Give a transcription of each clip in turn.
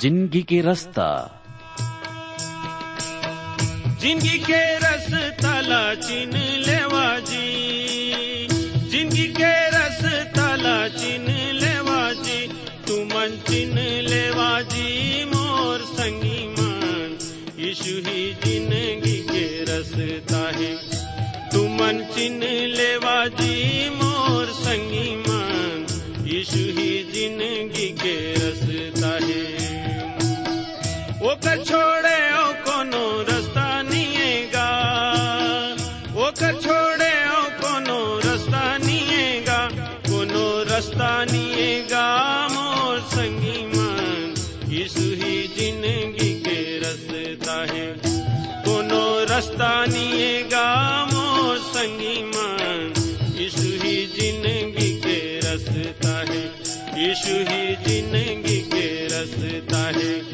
ज़िंदगी के रास्ता। ज़िंदगी के रस तला चिन लेवा जी ज़िंदगी के रस तला चिन लेवा जी तू मन चिन लेवा जी मोर संगी मान। यीशु ही ज़िंदगी के रसता है तू मन चिन लेवा जी मोर संगी मान। यीशु ही ज़िंदगी के छोड़े ओ कोनो रास्ता निएगा। छोड़े ओ कोनो रास्ता निएगा, कोनो रास्ता निएगा मोर ही ज़िंदगी के रास्ता है। कोनो रास्ता निएगा मोर संगी ही ज़िंदगी के रास्ता है। यीशु ज़िंदगी के रास्ता है।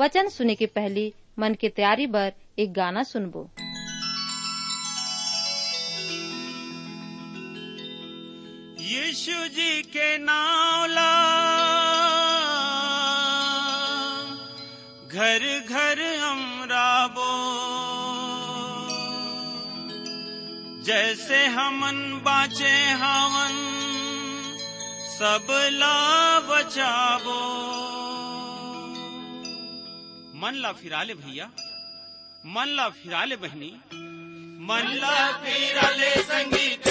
वचन सुने के पहली मन के तैयारी बर एक गाना सुनबो। यीशु जी के नाम ला घर घर अमराबो जैसे हमन बाचे हवन, सब ला बचाबो। मन ला फिरा ले भैया मन ला फिरा ले बहनी। मन ला फिरा ले के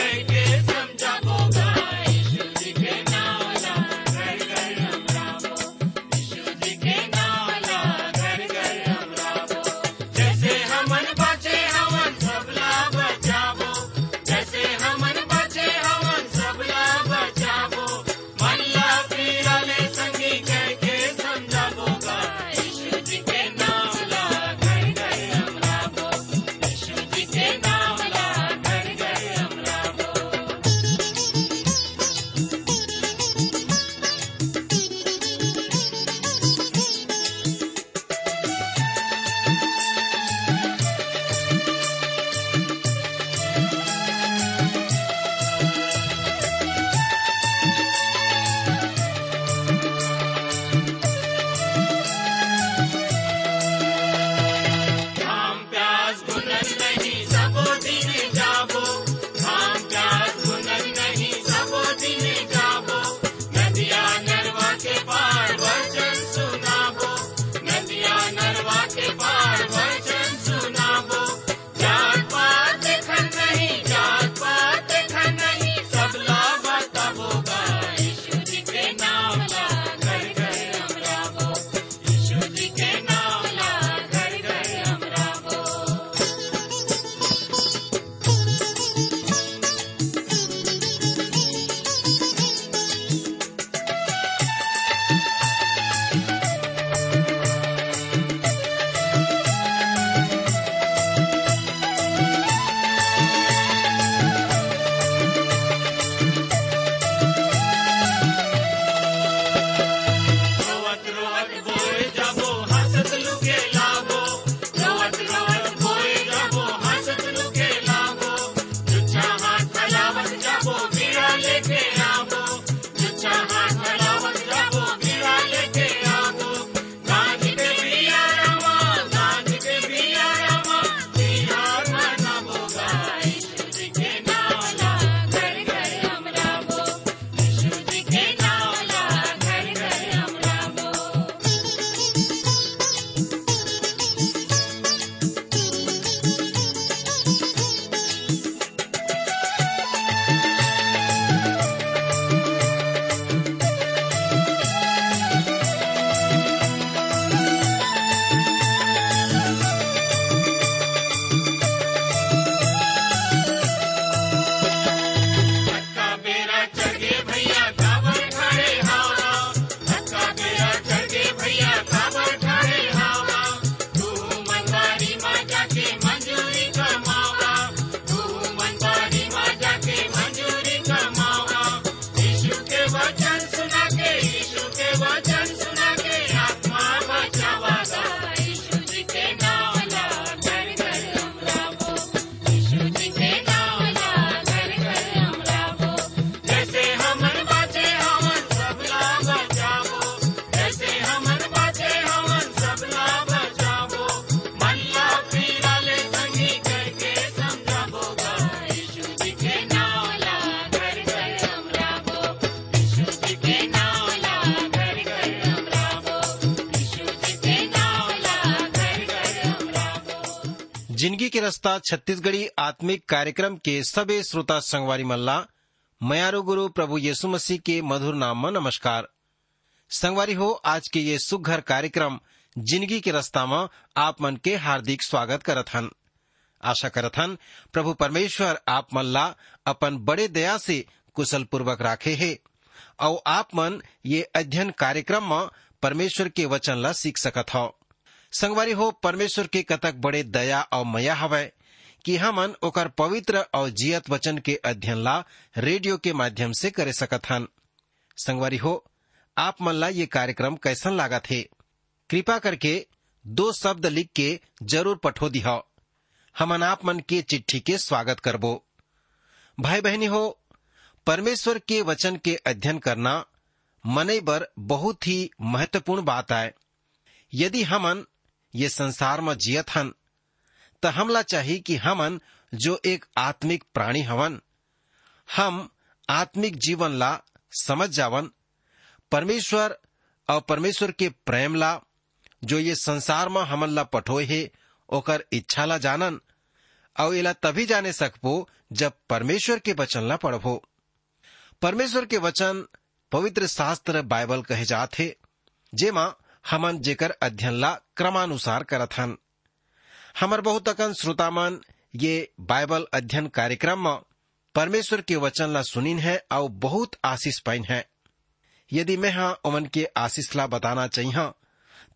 ज़िंदगी के रास्ता छत्तीसगढ़ी आत्मिक कार्यक्रम के सबे श्रोता संगवारी मल्ला मयारू गुरु प्रभु यीशु मसीह के मधुर नाम में नमस्कार। संगवारी हो, आज के ये सुघर कार्यक्रम ज़िंदगी के रास्ता में आप मन के हार्दिक स्वागत करत हन। आशा करत हन, प्रभु परमेश्वर आप मल्ला अपन बड़े दया से कुशल पूर्वक राखे है और आप मन ये अध्ययन कार्यक्रम में परमेश्वर के वचन ला सीख सकत हो। संगवारी हो, परमेश्वर के कतक बड़े दया और मया हवय कि हमन ओकर पवित्र और जियत वचन के अध्ययन ला रेडियो के माध्यम से करे सकत हन। संगवारी हो, आप मन ला ये कार्यक्रम कैसन लागा थे कृपा करके दो शब्द लिख के ज़रूर पठो दिह। हमन आप मन के चिट्ठी के स्वागत करबो। भाई बहनी हो, परमेश्वर के वचन के अध्ययन करना मने बर बहुत ही महत्वपूर्ण बात है यदि हमन ये संसार में जियत हन। त हमला चाहिए कि हमन, जो एक आत्मिक प्राणी हवन, हम आत्मिक जीवन ला समझ जावन। परमेश्वर और परमेश्वर के प्रेम ला, जो ये संसार में हमन ला पठोए है, ओकर इच्छा ला जानन और इला तभी जाने सकबो, जब परमेश्वर के वचन ला पढ़बो। परमेश्वर के वचन पवित्र शास्त्र बाइबल कहे जात जेमा हमन जेकर अध्ययन ला क्रमानुसार करत हन। हमर बहुत अकन श्रोता मन, ये बाइबल अध्ययन कार्यक्रम में परमेश्वर के वचन ला सुनिन है और बहुत आशीष पाइन है। यदि मैं हाँ ओमन के आशीष ला बताना चाहिए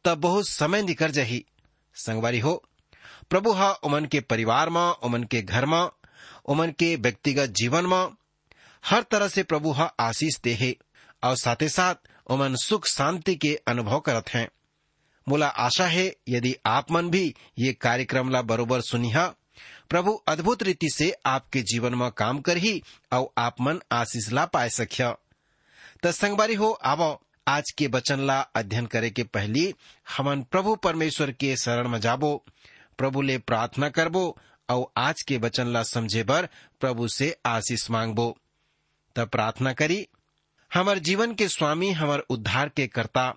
तब बहुत समय निकल जही। संगवारी हो, प्रभु हा ओमन के परिवार में, ओमन के घर में, ओमन के व्यक्तिगत जीवन में, हर तरह से प्रभु हा आशीष दे और साथ ही साथ ओमन सुख शांति के अनुभव करत हैं। मोला आशा है यदि आप मन भी ये कार्यक्रम ला बरोबर सुनिहा। प्रभु अद्भुत रीति से आपके जीवन में काम कर ही और आप मन आशीष ला पाए सख्य। संगबारी हो, आवो। आज के वचन ला अध्ययन करे के पहली हमन प्रभु परमेश्वर के शरण में जाबो, प्रभु ले प्रार्थना करबो और आज के वचन ला समझे बर प्रभु से आशीष मांगबो। तब प्रार्थना करी हमर जीवन के स्वामी, हमार उद्धार के कर्ता,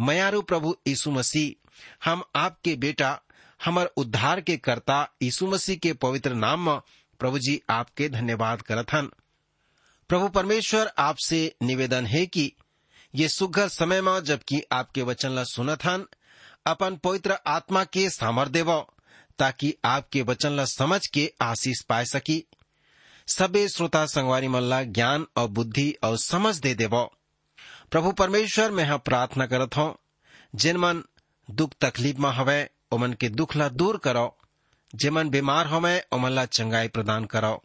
मयारू प्रभु यीशु मसीह, हम आपके बेटा, हमार उद्धार के कर्ता यीशु मसीह के पवित्र नाम में प्रभु जी आपके धन्यवाद करत हन प्रभु परमेश्वर आपसे निवेदन है कि ये सुघर समय में जबकि आपके वचन ला सुनत हन अपन पवित्र आत्मा के सामर देव, ताकि आपके वचन ला समझ के आशीष पाए सकी। सबे श्रोता संगवारी मल्ला ज्ञान और बुद्धि और समझ दे देव। प्रभु परमेश्वर, में हम प्रार्थना करत हूँ, जिन मन दुख तकलीफ़ में हवे ओमन के दुख ला दूर करो। जिमन बीमार होवे ओमन ला चंगाई प्रदान करो।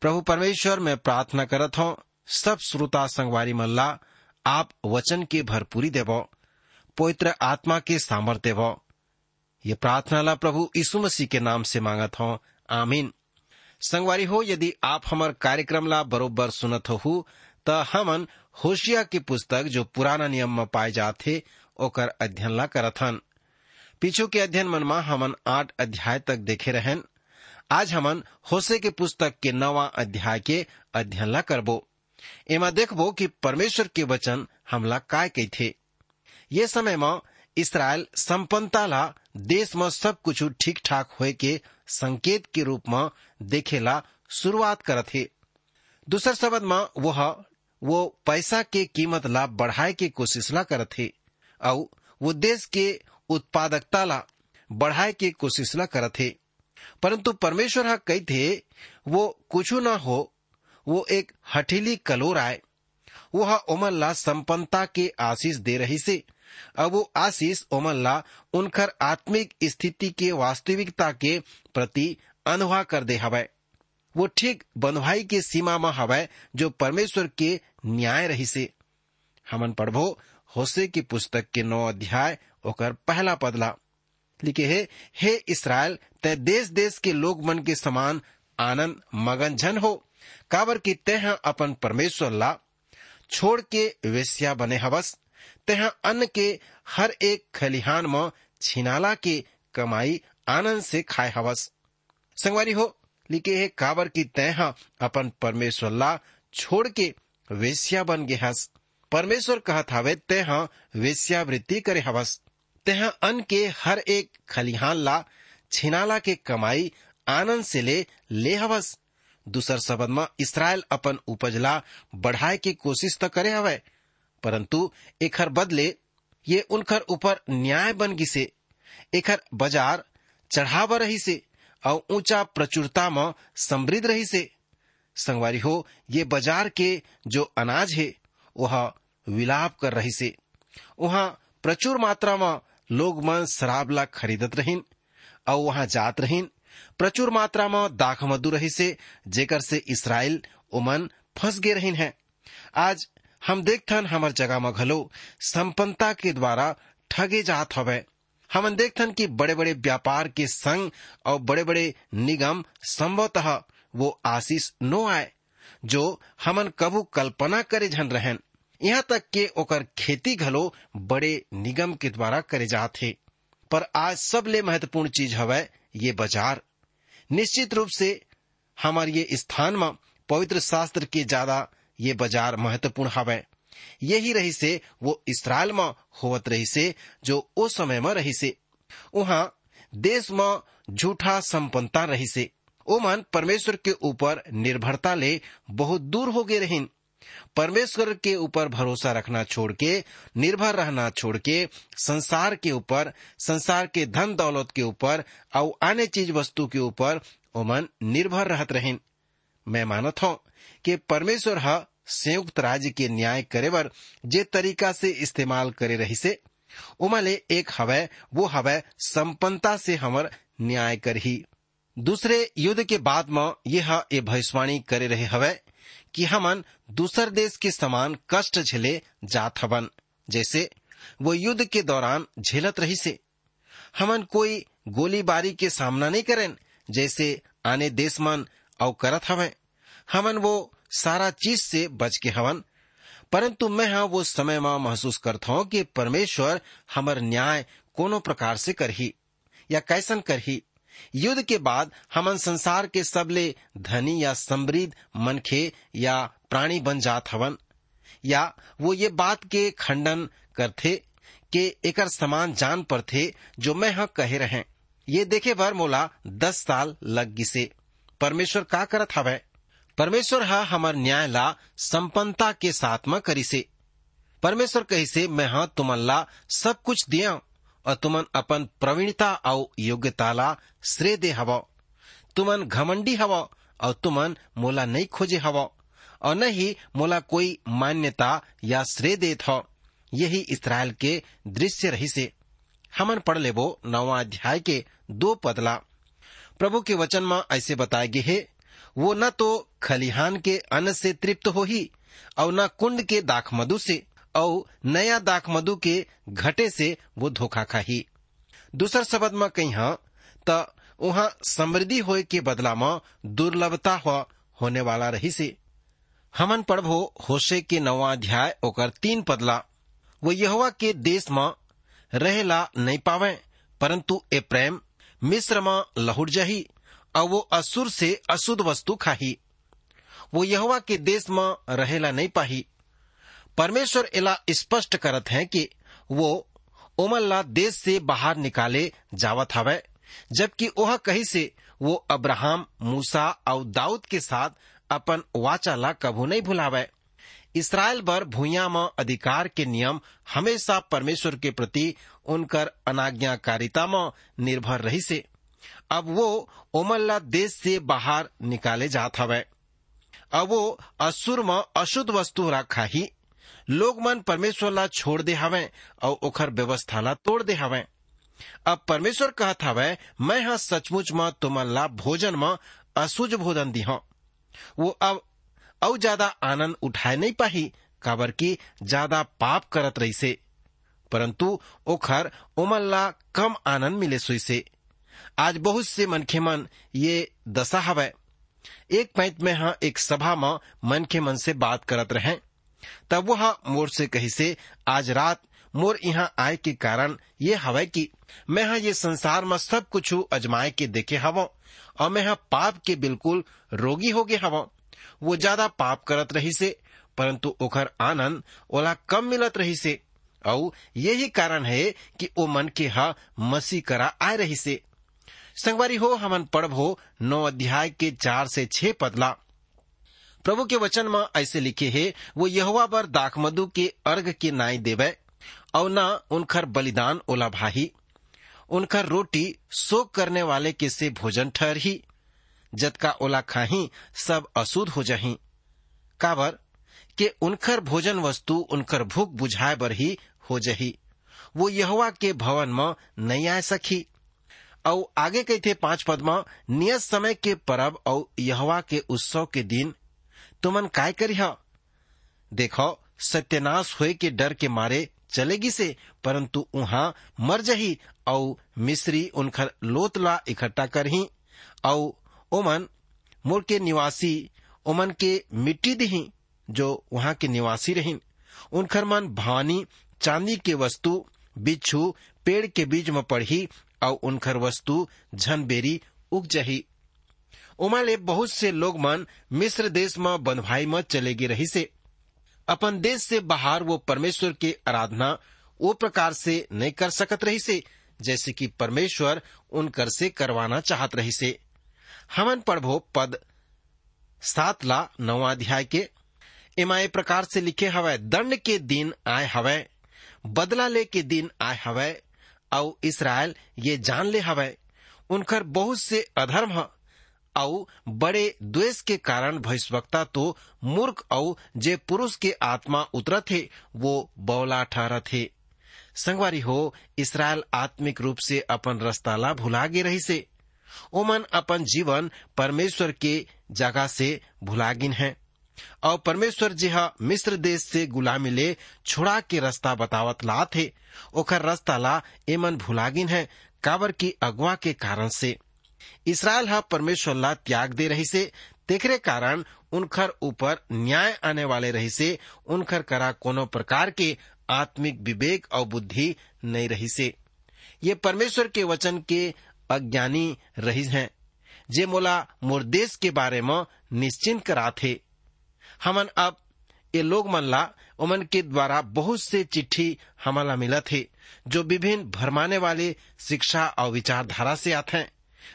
प्रभु परमेश्वर, में प्रार्थना करत हूँ, सब श्रोता संगवारी मल्ला, आप वचन के भरपूरी देवो, पवित्र आत्मा के सामर्थ देवो। ये प्रार्थना ला प्रभु यीशु मसीह के नाम से मांगत हो। आमीन। संगवारी हो, यदि आप हमार कार्यक्रम ला बरोबर सुनत हो त हमन होशिया की पुस्तक जो पुराना नियम में पाए जाते ओकर अध्ययन ला करत हन पीछू के अध्ययन मन में हमन आठ अध्याय तक देखे रहन। आज हमन होसे के पुस्तक के नवा अध्याय के अध्ययन ला करबो। एमा देखबो कि परमेश्वर के वचन हमला काय कही थे ये समय में इसराइल संपन्नता ला देश में सब कुछ ठीक ठाक होए के संकेत के रूप में देखेला शुरुआत करत थे दूसर शब्द में वह, वो पैसा के कीमत ला बढ़ाए के कोशिश ला करत थे और वो देश के उत्पादकता ला बढ़ाए के कोशिश ला करत थे परंतु परमेश्वर हा कही थे वो कुछ न हो, वो एक हठीली कलोर आए वह ओमन ला संपन्नता के आशीष दे रही से। अब वो आशीष ओमन ला उनकर आत्मिक स्थिति के वास्तविकता के प्रति अनुभा कर दे हवै। वो ठीक बंधुआई के सीमा में हवै जो परमेश्वर के न्याय रही से हमन पढ़बो होसे की पुस्तक के नौ अध्याय, ओकर पहला पदला। लिखे है, हे इसराइल तय देश देश के लोग मन के समान आनंद, मगन, झन हो। काबर की तह अपन परमेश्वर ला छोड़ के वेश्या बने हवस। तह अन्न के हर एक खलिहान में छिनाला के कमाई आनंद से खाए हवस। संगवारी हो, लिखे है काबर की तह अपन परमेश्वर ला छोड़ के वेश्या बन गे हस। परमेश्वर कहत हवे, तह वेश्यावृत्ति करे हवस। तह अन्न के हर एक खलिहान ला छिनाला के कमाई आनंद से ले ले हवस। दूसर शब्द में इसराइल अपन उपजला बढ़ाए के कोशिश तो करे हवे। परंतु एखर बदले ये उनकर ऊपर न्याय बन से एखर बाज़ार चढ़ावा रही से, और ऊँचा प्रचुरता में समृद्ध रही से। संगवारी हो, ये बाज़ार के जो अनाज है, वह विलाप कर रही से। वहाँ प्रचुर मात्रा में लोग मन शराब ला खरीदत रहीन, और वहाँ जात रहीन। प्रचुर मात्रा में दाख मधु रही से, जेकर से इसराइल उमन फंस गए रहीन है। आज हम देखथन हमर जगह में घलो। संपन्नता के द्वारा ठगे जात हवे। हमन देखथन कि बड़े बड़े व्यापार के संग और बड़े बड़े निगम संभवतः वो आशीष नो आए, जो हमन कभू कल्पना करे झन रहन। यहाँ तक के ओकर खेती घलो बड़े निगम के द्वारा करे जात पर आज सबले महत्वपूर्ण चीज़ हवै ये बाज़ार। निश्चित रूप से हमार ये स्थान में पवित्र शास्त्र के ज़्यादा ये बाज़ार महत्वपूर्ण हवै। यही रही से वो इसराइल में होवत रही से जो ओ समय में रही से वहाँ देश में झूठा संपन्नता रही से ओ मन परमेश्वर के ऊपर निर्भरता ले बहुत दूर हो गए रहीन। परमेश्वर के ऊपर भरोसा रखना छोड़ के निर्भर रहना छोड़ के संसार के ऊपर, संसार के धन दौलत के ऊपर और अन्य चीज़ वस्तु के ऊपर ओमन निर्भर रहत रहीन। मैं मानत हूँ कि परमेश्वर ह संयुक्त राज्य के न्याय करे बर जे तरीका से इस्तेमाल करे रही से उमले एक हवै, वो हवै संपन्नता से हमर न्याय करही। दूसरे युद्ध के बाद में यह ए भविष्यवाणी करे रहे हवै कि हमन दूसर देश के समान कष्ट झेले जात हवन, जैसे वो युद्ध के दौरान झेलत रही से हमन कोई गोलीबारी के सामना नहीं करें जैसे आने देश मन अव करत हवे। हमन वो सारा चीज़ से बच के हवन। परंतु मैं हाँ वो समय में महसूस करता हूँ कि परमेश्वर हमर न्याय कोनो प्रकार से करही या कैसन करही। युद्ध के बाद हमन संसार के सबले धनी या समृद्ध मनखे या प्राणी बन जात हवन। या वो ये बात के खंडन करथे के एकर समान जान पर थे जो मैं हाँ कहे रहे। ये देखे बर मोला दस साल लग गिसे। परमेश्वर का करत हवै। परमेश्वर हा हमर न्याय ला संपन्नता के साथ में करी से परमेश्वर कही से मैं हाँ तुमन ला सब कुछ दिया और तुमन अपन प्रवीणता और योग्यता ला श्रेय दे हव। तुमन घमंडी हव और तुमन मोला नहीं खोजे हव और न ही मोला कोई मान्यता या श्रेय देत हो। यही इसराइल के दृश्य रही से हमन पढ़ लेबो नवा अध्याय के दो पदला। प्रभु के वचन में ऐसे बताए गए है, वो न तो खलिहान के अन्न से तृप्त हो ही, और न कुंड के दाख मधु से, और नया दाख मधु के घटे से वो धोखा खाही। दूसर शब्द में कही वहाँ समृद्धि होए के बदला में दुर्लभता हो, होने वाला रही से। हमन पढ़बो होशे के नवा अध्याय ओकर तीन पदला, वो यहवा के देश में रहेला नहीं पावे, परंतु ए प्रेम मिस्र में लहुट जही और वो असुर से अशुद्ध वस्तु खाही। वो यहवा के देश में रहेला नहीं पाही। परमेश्वर एला स्पष्ट करत है कि वो ओमल्ला देश से बाहर निकाले जावत हवे, जबकि ओह कही से वो अब्राहम, मूसा और दाऊद के साथ अपन वाचा ला कभू नहीं भुलावे। इसराइल पर भूया में अधिकार के नियम हमेशा परमेश्वर के प्रति उनकर अनाज्ञाकारिता में निर्भर रही से अब वो ओमल्ला देश से बाहर निकाले जात हवे। अब वो असुर में अशुद्ध वस्तु रखा ही। लोग मन परमेश्वर ला छोड़ दे हवे और ओखर व्यवस्था ला तोड़ दे हवे। अब परमेश्वर कहत हवे, मैं हाँ सचमुच में तुमन भोजन में असुज भोजन दी हूँ वो अब और ज़्यादा आनंद उठाए नहीं पाही, काबर की ज़्यादा पाप करत रही से परंतु ओखर ओमन ला कम आनंद मिले सुई से आज बहुत से मनखे मन ये दशा हवै। एक पैंत में हाँ एक सभा में मन के मन से बात करत रहे। तब वह मोर से कही से आज रात मोर यहाँ आए के कारण ये हवै कि मैं हाँ ये संसार में सब कुछ अजमाए के देखे हव, और मैं हाँ पाप के बिल्कुल रोगी हो गए हव। वो ज़्यादा पाप करत रही से, परंतु ओखर आनंद ओला कम मिलत रही से। और यही कारण है कि ओ मन के हा मसी करा आए रही से। संगवारी हो, हमन पढ़ब हो, नौ अध्याय के चार से छह पदला। प्रभु के वचन में ऐसे लिखे है, वो यहुआ बर दाखमधु के अर्घ के नाई देवे। और न, उनखर बलिदान ओला भाही। उनकर रोटी शोक करने वाले के से भोजन ठहरही जतका ओला खाही, सब अशुद्ध हो जही। काबर के उनकर भोजन वस्तु उनकर भूख बुझाए बर ही हो जही। वो यहवा के भवन में नहीं आ सकी और आगे कहते पाँच पद नियत समय के परब और यहवा के उत्सव के दिन। तुमन काय करिह? देखो, सत्यानाश होए के डर के मारे चलेगी से, परंतु वहाँ मर जही और मिस्री उनकर लोतला इकट्ठा करही। और ओमन मुड़ के निवासी, ओमन के मिट्टी दही, जो वहाँ के निवासी रहीन। उनकर मन भानी, चांदी के वस्तु, बिच्छू, पेड़ के बीज में पढ़ी और उनकर वस्तु झनबेरी उग जही। उमा ले बहुत से लोग मन मिस्र देश में बंधवाई में चलेगी रही से अपन देश से बाहर वो परमेश्वर के आराधना वो प्रकार से नहीं कर सकत रही से जैसे कि परमेश्वर उनकर से करवाना चाहत रही से हमन पढ़बो पद सात ला नवा अध्याय के एमा ए प्रकार से लिखे हवै, दंड के दिन आए हवै, बदला ले के दिन आए हवै और इसराइल ये जान ले हवै, उनकर बहुत से अधर्म ह बड़े द्वेष के कारण भविष्यवक्ता तो मूर्ख और जे पुरुष के आत्मा उतरत थे वो बौला ठहरत थे संगवारी हो इसराइल आत्मिक रूप से अपन रस्ताला भुला गे रही से ओमन अपन जीवन परमेश्वर के जगह से भुलागिन है। और परमेश्वर जिहा मिस्र देश से गुलामी ले छुड़ा के रास्ता बतावत ला थे ओकर रास्ता ला एमन भुलागिन है काबर की अगवा के कारण से। इसराइल हा परमेश्वर ला त्याग दे रही से तेकरे कारण उनखर ऊपर न्याय आने वाले रही से, उनखर करा कोनो प्रकार के आत्मिक विवेक और बुद्धि नहीं रही से। ये परमेश्वर के वचन के अज्ञानी रही हैं, जे मोला मोर देश के बारे में निश्चिंत करा थे हमन अब ये लोग मन ला उमन के द्वारा बहुत से चिट्ठी हमला मिला थे जो विभिन्न भरमाने वाले शिक्षा और विचारधारा से आते हैं।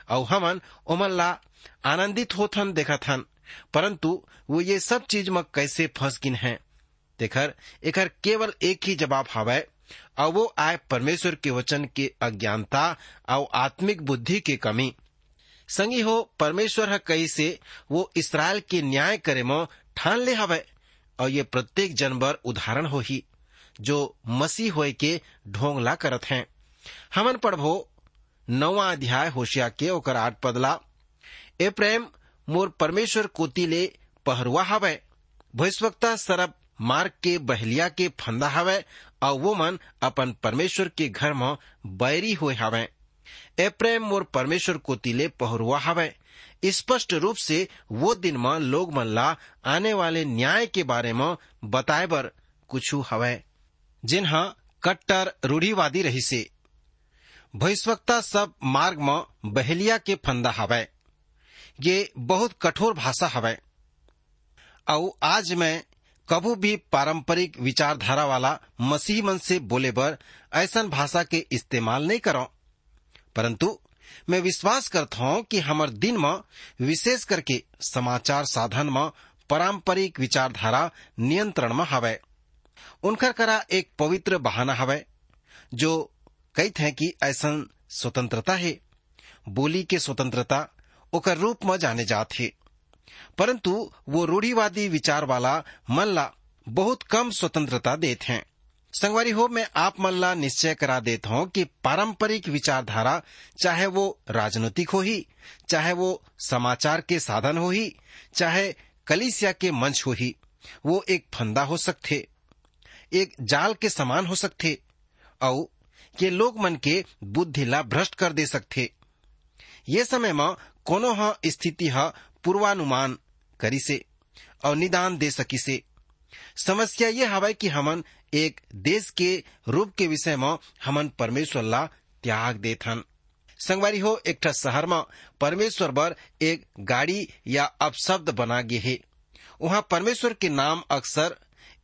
और हमन उमन ला आनंदित होथन देखा थन परंतु वो ये सब चीज़ में कैसे फंस गिन है? देखर एकर केवल एक ही जवाब हवै और वो आए परमेश्वर के वचन के अज्ञानता और आत्मिक बुद्धि के कमी। संगी हो, परमेश्वर कई से वो इसराइल के न्याय करे मो ठान ले हवै, और ये प्रत्येक जानवर उदाहरण हो ही, जो मसीह होए के ढोंगला करत हैं। हमन पढ़बो, नवा अध्याय होशिया के ओकर आठ पदला, ए प्रेम, मोर परमेश्वर कोती ले पहरुआ हवै, भविष्यवक्ता सरब मार्ग के बहलिया के फंदा हवै और वो मन अपन परमेश्वर के घर में बैरी हुए हवै। एप्रेम प्रेम मोर परमेश्वर कोती ले पहरुआ हवै। स्पष्ट रूप से वो दिन में लोग मन ला आने वाले न्याय के बारे में बताए बर कुछ हवै जिन्हा कट्टर रूढ़ीवादी रही से भविष्यवक्ता सब मार्ग में बहेलिया के फंदा हवै। ये बहुत कठोर भाषा हवै। और आज मैं कभू भी पारंपरिक विचारधारा वाला मसीह मन से बोले बर ऐसा भाषा के इस्तेमाल नहीं करो। परंतु मैं विश्वास करता हूँ कि हमार दिन में विशेष करके समाचार साधन में पारंपरिक विचारधारा नियंत्रण में हवै। उनकर करा एक पवित्र बहाना हवै, जो कहते हैं कि ऐसा स्वतंत्रता है। बोली के स्वतंत्रता ओकर रूप में जाने जात है। परंतु वो रूढ़ीवादी विचार वाला मल्ला बहुत कम स्वतंत्रता देते हैं। संगवारी हो, मैं आप मन ला निश्चय करा देता हूँ कि पारंपरिक विचारधारा, चाहे वो राजनीतिक हो ही, चाहे वो समाचार के साधन हो ही, चाहे कलिसिया के मंच हो ही, वो एक फंदा हो सकते, एक जाल के समान हो सकते और ये लोग मन के बुद्धि ला भ्रष्ट कर दे सकते। ये समय में कोनो ह स्थिति ह पूर्वानुमान करी से और निदान दे सकी से। समस्या ये हवा कि हमन एक देश के रूप के विषय में हमन परमेश्वर ला त्याग देथन संगवारी हो, एक शहर में परमेश्वर बर एक गाड़ी या अपशब्द बना गे है। वहाँ परमेश्वर के नाम अक्सर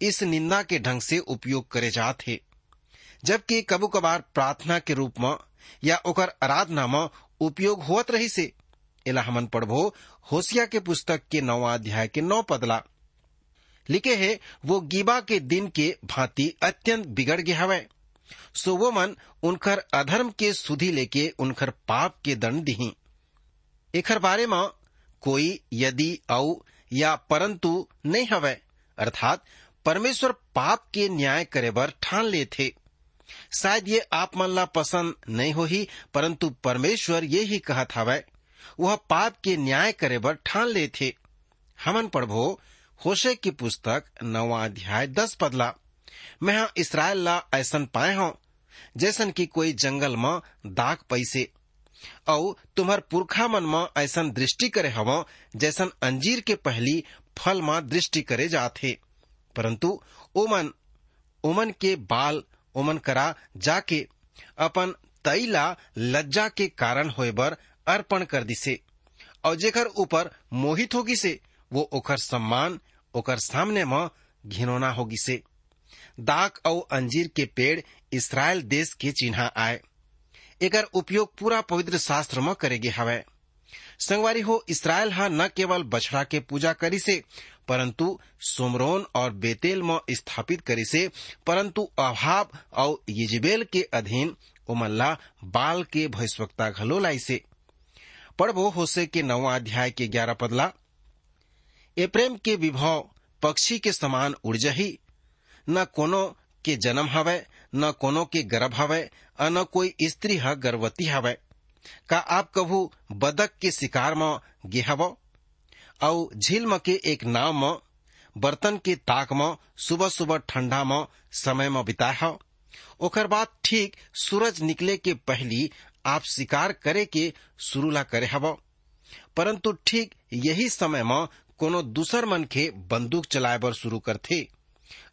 इस निंदा के ढंग से उपयोग करे जात है। जबकि कबू कबार प्रार्थना के रूप में या ओकर आराधना में उपयोग होत रही से एला हमन पढ़बो होशिया के पुस्तक के नौवा अध्याय के नौ पदला। लिखे है, वो गीबा के दिन के भांति अत्यंत बिगड़ गया हवै सो वो मन उनकर अधर्म के सुधी लेके उनकर पाप के दंड दिही। एकर बारे में कोई यदि औ या परंतु नहीं हवै, अर्थात परमेश्वर पाप के न्याय करे बर ठान ले थे। शायद ये आप मन ला पसंद नहीं हो ही परंतु परमेश्वर ये ही कहत हवै। वह पाप के न्याय करे बर ठान ले थे। हमन पढ़बो, होशे की पुस्तक नवा अध्याय, दस पदला। मैं हाँ इसराइल ला ऐसन पाए हूँ, जैसन कि कोई जंगल में दाग पैसे। औ तुम्हार पुरखा मन में ऐसन दृष्टि करे हव, जैसन अंजीर के पहली फल में दृष्टि करे जाथे। परंतु ओमन ओमन के बाल ओमन करा जाके, अपन तैला लज्जा के कारण होए बर अर्पण कर दिसे। और जेकर ऊपर मोहित होगी से, वो ओकर सम्मान, ओकर सामने में घिनौना होगी से। दाक और अंजीर के पेड़ इसराइल देश के चिन्ह आए। एकर उपयोग पूरा पवित्र शास्त्र में करेगे हवे। संगवारी हो इसराइल हा न केवल बछड़ा के पूजा करी से, परंतु सोमरोन और बेतेल में स्थापित करी से, परंतु अभाव और यजबेल के अधीन उमल्ला बाल के भैस्वक्ता घलो लाई से। पढ़बो होसे के नवा अध्याय के ग्यारह पदला, ए प्रेम के विभव पक्षी के समान उड़ जही न कोनो के जन्म हवै, न कोनो के गर्भ हवै और न कोई स्त्री ह गर्भवती हवै। का आप कभू बदक के शिकार में गे हव झील म के एक नाव में, बर्तन के ताक में सुबह सुबह ठंडा में समय में बिताए हव ओकर बाद ठीक सूरज निकले के पहली आप शिकार करे के शुरूला करे हव। परंतु ठीक यही समय में कोनो दूसर मन के बंदूक चलाए बर शुरू करथे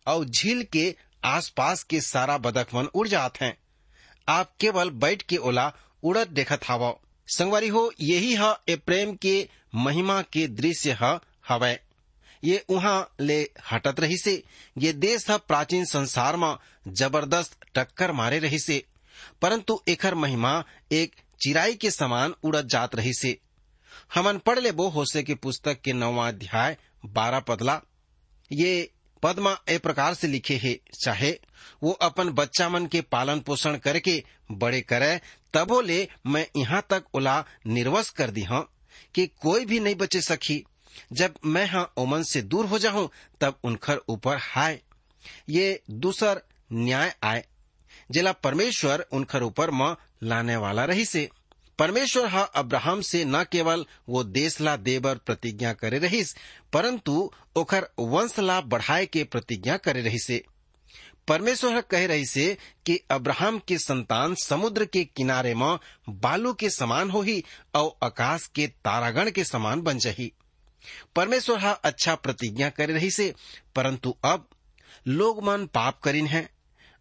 और झील के आसपास के सारा बदक मन उड़ जात हैं। आप केवल बैठ के ओला उड़त देखत हव। संगवारी हो, यही ह प्रेम के महिमा के दृश्य ह हवै। ये उहाँ ले हटत रही से ये देश ह प्राचीन संसार में ज़बरदस्त टक्कर मारे रही से परंतु एकर महिमा एक चिराई के समान उड़त जात रही से। हमन पढ़ ले बो होसे के पुस्तक के नौवा अध्याय, बारह पदला। ये पदमा ए प्रकार से लिखे है, चाहे वो अपन बच्चा मन के पालन पोषण करके बड़े करे, तबो ले मैं यहाँ तक ओला निर्वस कर दी हूँ कि कोई भी नहीं बचे सकी जब मैं हाँ ओमन से दूर हो जाऊँ, तब उनखर ऊपर हाय। ये दूसर न्याय आए जिला परमेश्वर उनखर ऊपर म लाने वाला रही से परमेश्वर हा अब्राहम से न केवल वो देश ला देबर प्रतिज्ञा करे रहिस, परंतु ओकर वंश ला बढ़ाए के प्रतिज्ञा करे रही से परमेश्वर कह रही से कि अब्राहम के संतान समुद्र के किनारे में बालू के समान हो ही और आकाश के तारागण के समान बन जही। परमेश्वर हा अच्छा प्रतिज्ञा करे रही से परंतु अब लोग मन पाप करीन है।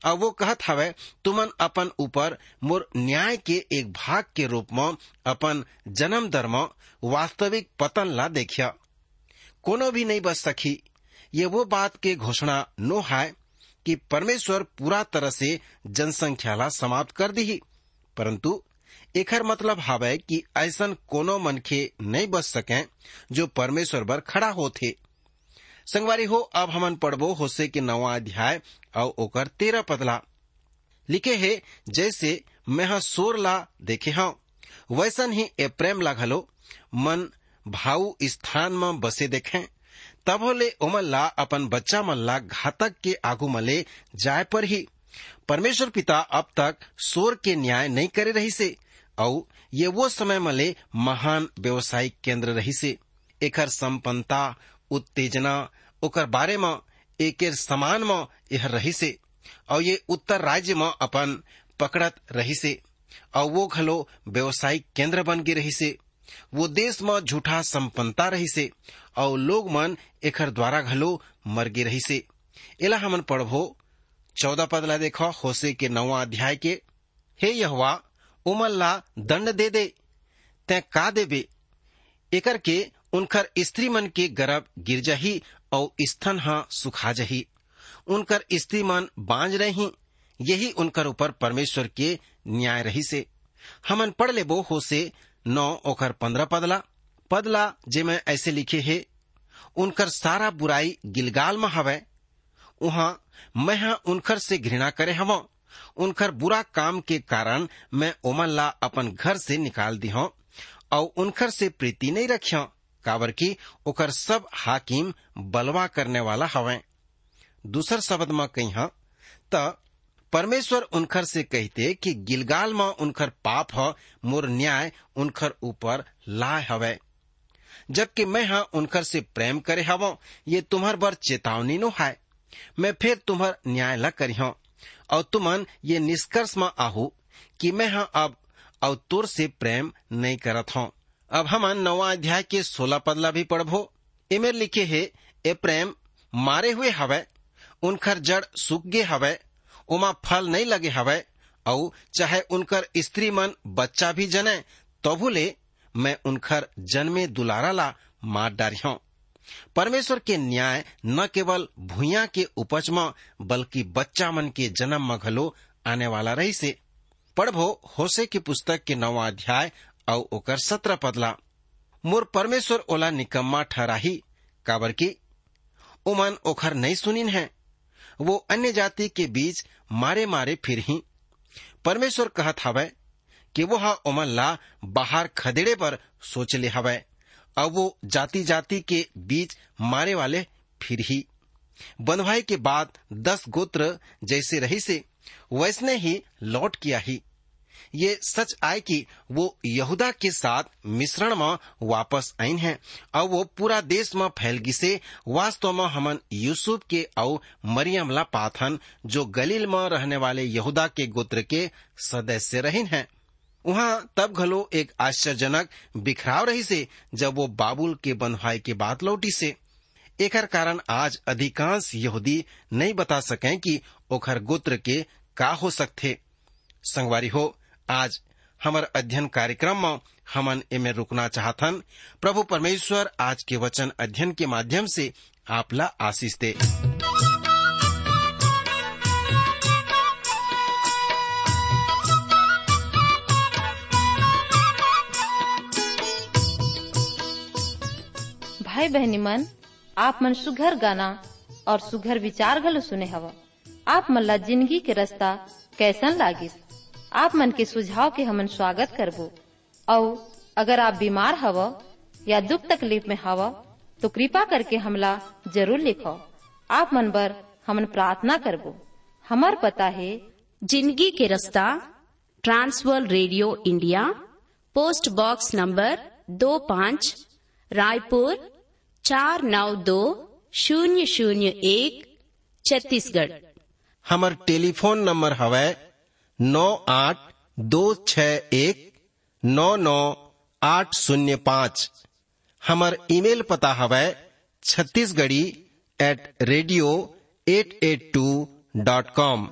अब वो कहत हवे तुमन अपन ऊपर मोर न्याय के एक भाग के रूप में अपन जन्म दर में वास्तविक पतन ला देखिया। कोनो भी नहीं बच सकी। ये वो बात के घोषणा नो है कि परमेश्वर पूरा तरह से जनसंख्या ला समाप्त कर दी परंतु एकर मतलब हवे कि ऐसन कोनो मनखे नहीं बच सके जो परमेश्वर पर खड़ा होथे। संगवारी हो, अब हमन पढ़बो होसे के नवा अध्याय और ओकर तेरह पदला लिखे है, जैसे मैं सोर ला देखे हूँ वैसन ही ए प्रेम ला घलो मन भाऊ स्थान में बसे देखे। तब ले ओमन ला अपन बच्चा मन ला घातक के आगू मले जाय पर ही परमेश्वर पिता अब तक सोर के न्याय नहीं करे रही से और ये वो समय मले महान व्यवसायिक केंद्र रही से एकर संपन्नता उत्तेजना, ओकर बारे में एक समान में यह रही से और ये उत्तर राज्य में अपन पकड़त रही से और वो घलो व्यवसायिक केंद्र बन गए रही से वो देश में झूठा संपन्नता रही से और लोग मन एकर द्वारा घलो मर गे रही से एला हमन पढ़बो चौदह पद ला देखो, होसे के नवा अध्याय के, हे यहवा उमल ला दंड दे दे, तै का देबे? एकर के उनकर स्त्री मन के गर्भ गिर जही और स्तन हा सुखा जही उनकर स्त्री मन बांझ रही, यही उनकर ऊपर परमेश्वर के न्याय रही से। हमन पढ़ लेबो हो से, नौ ओकर पंद्रह पदला। पदला जे मैं ऐसे लिखे है, उनकर सारा बुराई गिलगाल में हवै। उहाँ, मैं हा उनकर से घृणा करे हव। उनकर बुरा काम के कारण मैं ओमन ला अपन घर से निकाल दी हूँ और उनकर से प्रीति नहीं रखियो काबर की ओकर सब हाकिम बलवा करने वाला हवे। दूसर शब्द में कही त, परमेश्वर उनकर से कहते कि गिलगाल में उनकर पाप ह, मोर न्याय उनकर ऊपर लाए हवे। जबकि मैं हाँ उनकर से प्रेम करे हव, ये तुम्हार बर चेतावनी नो है मैं फिर तुम्हार न्याय ला करी हूँ और तुमन ये निष्कर्ष में आहू कि मैं हाँ अब और से प्रेम नहीं करत हूँ। अब हम नवा अध्याय के सोलह पदला भी पढ़बो। इमेर लिखे है, ए प्रेम, मारे हुए हवे उनकर जड़ सूख गे हवे, उमा फल नहीं लगे हवे और चाहे उनकर स्त्री मन बच्चा भी जने तो ले मैं उनकर जन्मे दुलारा ला मार हूँ परमेश्वर के न्याय न केवल भूया के उपज में, बल्कि बच्चा मन के जन्म में घलो आने वाला रही से पढ़बो होसे की पुस्तक के नवा अध्याय और ओकर सत्रह पदला। मोर परमेश्वर ओला निकम्मा ठहराही, काबर की उमन ओखर नहीं सुनिन है। वो अन्य जाति के बीच मारे मारे फिर ही परमेश्वर कहत हवै कि वो हा उमन ला बाहर खदेड़े पर सोच ले हवै अब वो जाति जाति के बीच मारे वाले फिर ही बंधवाई के बाद दस गोत्र जैसे रही से वैसने ही लौट किया ही। ये सच आए कि वो यहूदा के साथ मिश्रण में वापस आइन है। और वो पूरा देश में फैल गई से वास्तव में हमन यूसुफ के और मरियम ला पाथन जो गलील में रहने वाले यहूदा के गोत्र के सदस्य रहीन हैं। वहाँ तब घलो एक आश्चर्यजनक बिखराव रही से, जब वो बाबुल के बनवाई के बाद लौटी से। एकर कारण आज अधिकांश यहूदी नहीं बता सकें कि ओखर गोत्र के का हो सकते संगवारी हो आज हमर अध्ययन कार्यक्रम में हमन एमे रुकना चाहथन। प्रभु परमेश्वर, आज के वचन अध्ययन के माध्यम से आपला आशीष दे। भाई बहनी मन, आप मन सुघर गाना और सुघर विचार घलो सुने हवा। आप मन ला ज़िंदगी के रास्ता कैसन लागिस? आप मन के सुझाव के हमन स्वागत करबो। और अगर आप बीमार हव या दुख तकलीफ़ में हव तो कृपा करके हमला ज़रूर लिखो। आप मन बर हमन प्रार्थना करबो। हमार पता है ज़िंदगी के रास्ता Trans World radio India post box number दो पाँच रायपुर चार नौ दो शून्य शून्य एक छत्तीसगढ़। हमर टेलीफोन नंबर हवै नौ आठ दो छ एक, नौ नौ आठ शून्य पाँच। हमार ईमेल पता हवै Chhattisgarhi at radio eight eight two dot com